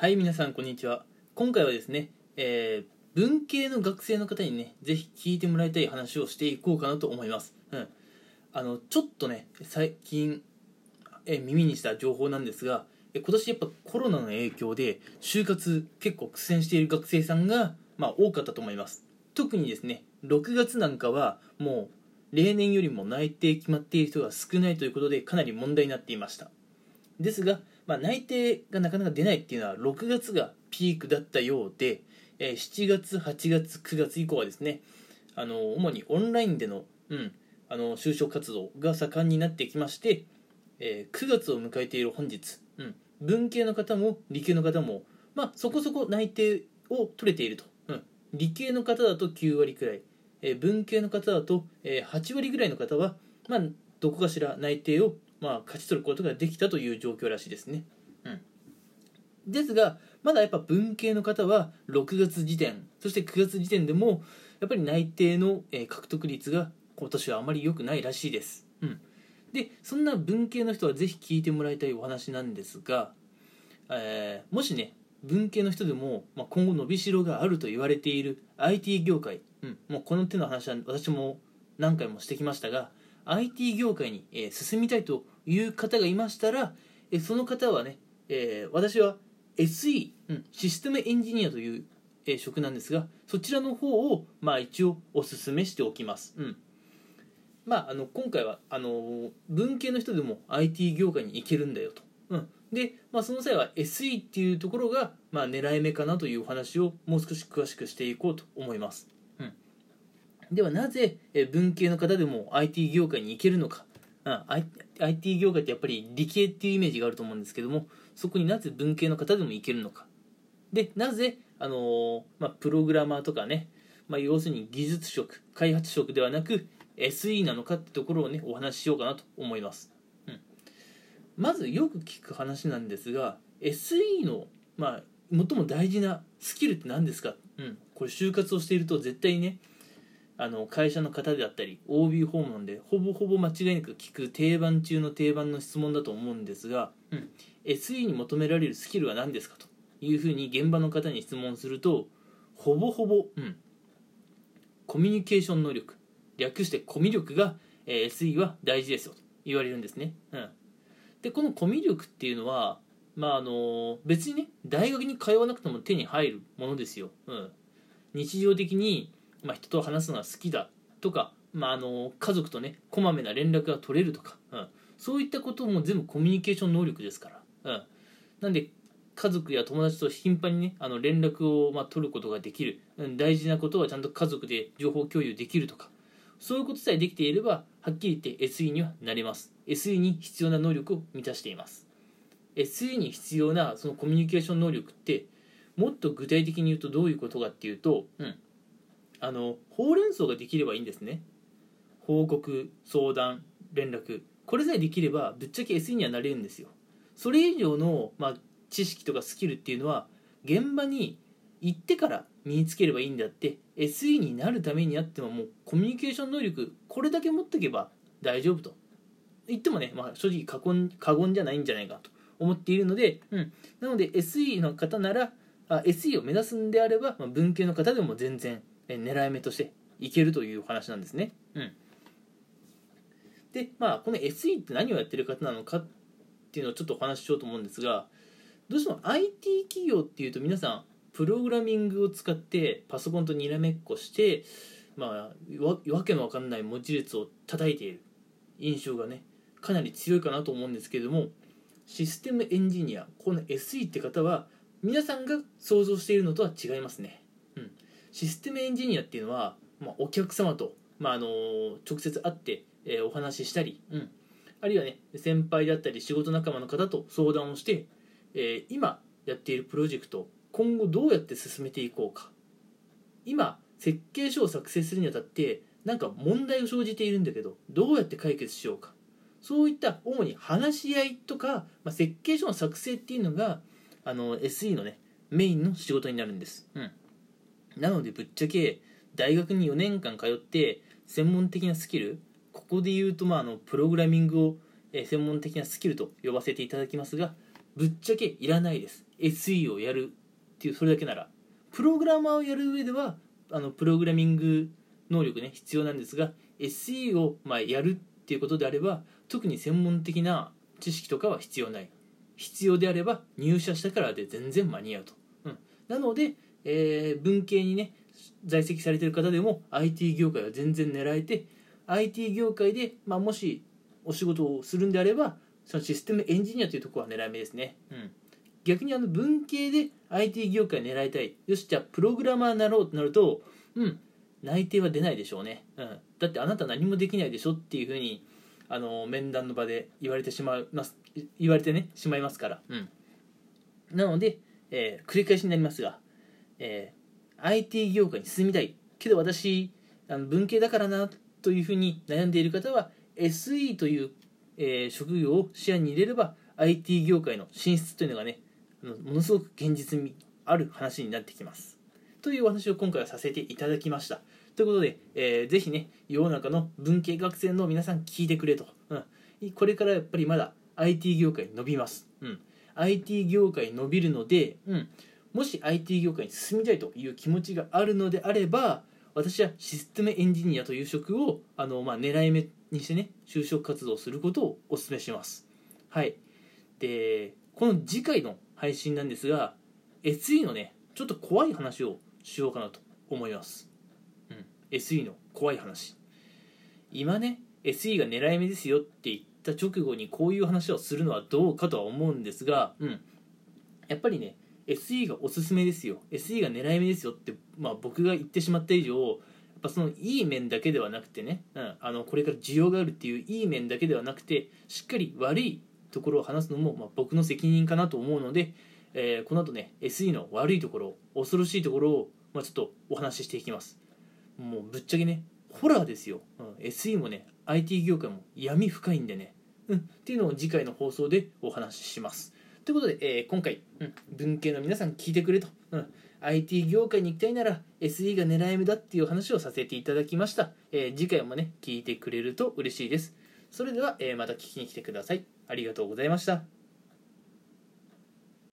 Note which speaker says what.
Speaker 1: はい皆さんこんにちは。今回はですね、えー、文系の学生の方にねぜひ聞いてもらいたい話をしていこうかなと思います。うん。あのちょっとね最近え耳にした情報なんですが今年やっぱコロナの影響で就活結構苦戦している学生さんが、まあ、多かったと思います。特にですね6月なんかはもう例年よりも内定決まっている人が少ないということでかなり問題になっていました。ですが、まあ、内定がなかなか出ないっていうのは6月がピークだったようで、えー、7月8月9月以降はですねあの主にオンラインでの,、うん、あの就職活動が盛んになってきまして、えー、9月を迎えている本日、うん、文系の方も理系の方も、まあ、そこそこ内定を取れていると、うん、理系の方だと9割くらい、えー、文系の方だと、えー、8割ぐらいの方は、まあ、どこかしら内定をまあ、勝ち取ることができたという状況らしいですね。うん、ですがまだやっぱ文系の方は6月時点そして9月時点でもやっぱり内定の獲得率が今年はあまり良くないらしいです。うん、でそんな文系の人はぜひ聞いてもらいたいお話なんですが、えー、もしね文系の人でも、まあ、今後伸びしろがあると言われている IT 業界、うん、もうこの手の話は私も何回もしてきましたが IT 業界に、え進みたいという方がいましたら、えその方はね、え、私は SE、システムエンジニアという、え、職なんですがそちらの方を、まあ、一応お勧めしておきます、うん。まあ、あの今回はあの文系の人でも IT 業界に行けるんだよと、うん、で、まあ、その際は SE っていうところが、まあ、狙い目かなというお話をもう少し詳しくしていこうと思います。ではなぜ文系の方でも IT 業界に行けるのか、うん、IT 業界ってやっぱり理系っていうイメージがあると思うんですけどもそこになぜ文系の方でも行けるのか。でなぜ、あの、まあ、プログラマーとかね、まあ、要するに技術職開発職ではなく SE なのかってところをねお話ししようかなと思います、うん、まずよく聞く話なんですが SE の、まあ、最も大事なスキルって何ですか、うん、これ就活をしていると絶対ねあの会社の方であったり OB 訪問でほぼほぼ間違いなく聞く定番中の定番の質問だと思うんですが、うん、SE に求められるスキルは何ですかというふうに現場の方に質問するとほぼほぼ、うん、コミュニケーション能力略してコミュ力が、えー、SE は大事ですよと言われるんですね、うん、でこのコミュ力っていうのはまああの別にね大学に通わなくても手に入るものですよ、うん、日常的にまあ、人と話すのが好きだとか、まあ、あの家族とねこまめな連絡が取れるとか、うん、そういったことも全部コミュニケーション能力ですから、うん、なんで家族や友達と頻繁にねあの連絡をまあ取ることができる、うん、大事なことはちゃんと家族で情報共有できるとかそういうことさえできていればはっきり言って SE にはなれます。SE に必要な能力を満たしています。SE に必要なそのコミュニケーション能力ってもっと具体的に言うとどういうことかっていうと、うん、あのほうれん草ができればいいんですね。報告相談連絡。これさえできればぶっちゃけ SE にはなれるんですよ。それ以上の、まあ、知識とかスキルっていうのは現場に行ってから身につければいいんだって SE になるためにあってももうコミュニケーション能力これだけ持っておけば大丈夫と。言ってもね、まあ、正直過言過言じゃないんじゃないかと。思っているので、うん、なので SE の方ならあ SE を目指すんであれば、まあ、文系の方でも全然狙い目としていけるというお話なんですね。うん、でまあこの SE って何をやってる方なのかっていうのをちょっとお話ししようと思うんですがどうしても IT 企業っていうと皆さんプログラミングを使ってパソコンとにらめっこしてまあわわけのわかんない文字列を叩いている印象がねかなり強いかなと思うんですけれどもシステムエンジニアこの SE って方は皆さんが想像しているのとは違いますね。うんシステムエンジニアっていうのは、まあ、お客様と、まあ、あの直接会って、えー、お話ししたり、うん、あるいはね先輩だったり仕事仲間の方と相談をして、えー、今やっているプロジェクト今後どうやって進めていこうか今設計書を作成するにあたってなんか問題が生じているんだけどどうやって解決しようかそういった主に話し合いとか、まあ、設計書の作成っていうのがあの SE のねメインの仕事になるんです、うんなのでぶっちゃけ大学に4年間通って専門的なスキルここで言うとまああのプログラミングを専門的なスキルと呼ばせていただきますがぶっちゃけいらないです。SE をやるっていうそれだけなら。プログラマーをやる上ではあのプログラミング能力ね必要なんですが SE をまあやるっていうことであれば特に専門的な知識とかは必要ない。必要であれば入社したからで全然間に合うと、うん、なので、えー、文系にね在籍されてる方でも IT 業界は全然狙えて IT 業界で、まあ、もしお仕事をするんであればそのシステムエンジニアというところは狙い目ですね、うん、逆にあの文系で IT 業界狙いたい。よしじゃあプログラマーになろうとなるとうん内定は出ないでしょうね、うん、だってあなた何もできないでしょっていうふうにあの面談の場で言われてしまいます。言われてねしまいますから、うん、なので、えー、繰り返しになりますが、えー、IT 業界に進みたい。けど私あの文系だからなというふうに悩んでいる方は SE という、えー、職業を視野に入れれば IT 業界の進出というのがねものすごく現実味ある話になってきます。というお話を今回はさせていただきました。ということで、えー、ぜひね世の中の文系学生の皆さん聞いてくれと、うん、これからやっぱりまだ IT 業界伸びます、うん、IT 業界伸びるので、うん、もし IT 業界に進みたいという気持ちがあるのであれば私はシステムエンジニアという職をあの、まあ、狙い目にしてね就職活動をすることをお勧めします。はい。でこの次回の配信なんですが SE のねちょっと怖い話をしようかなと思います、うん、SE の怖い話。今ね SE が狙い目ですよって言った直後にこういう話をするのはどうかとは思うんですが、うん、やっぱりね SE がおすすめですよ。SE が狙い目ですよって、まあ、僕が言ってしまった以上やっぱそのいい面だけではなくてね、うん、あのこれから需要があるっていういい面だけではなくてしっかり悪いところを話すのも、まあ、僕の責任かなと思うので、えー、この後ね SE の悪いところ恐ろしいところを、まあ、ちょっとお話ししていきます。もうぶっちゃけねホラーですよ、うん、SE もね IT 業界も闇深いんでね、うん、っていうのを次回の放送でお話しします。ということで、えー、今回、うん、文系の皆さん聞いてくれと、うん、IT 業界に行きたいなら SE が狙い目だっていう話をさせていただきました、えー、次回もね聞いてくれると嬉しいです。それでは、えー、また聞きに来てください。ありがとうございました。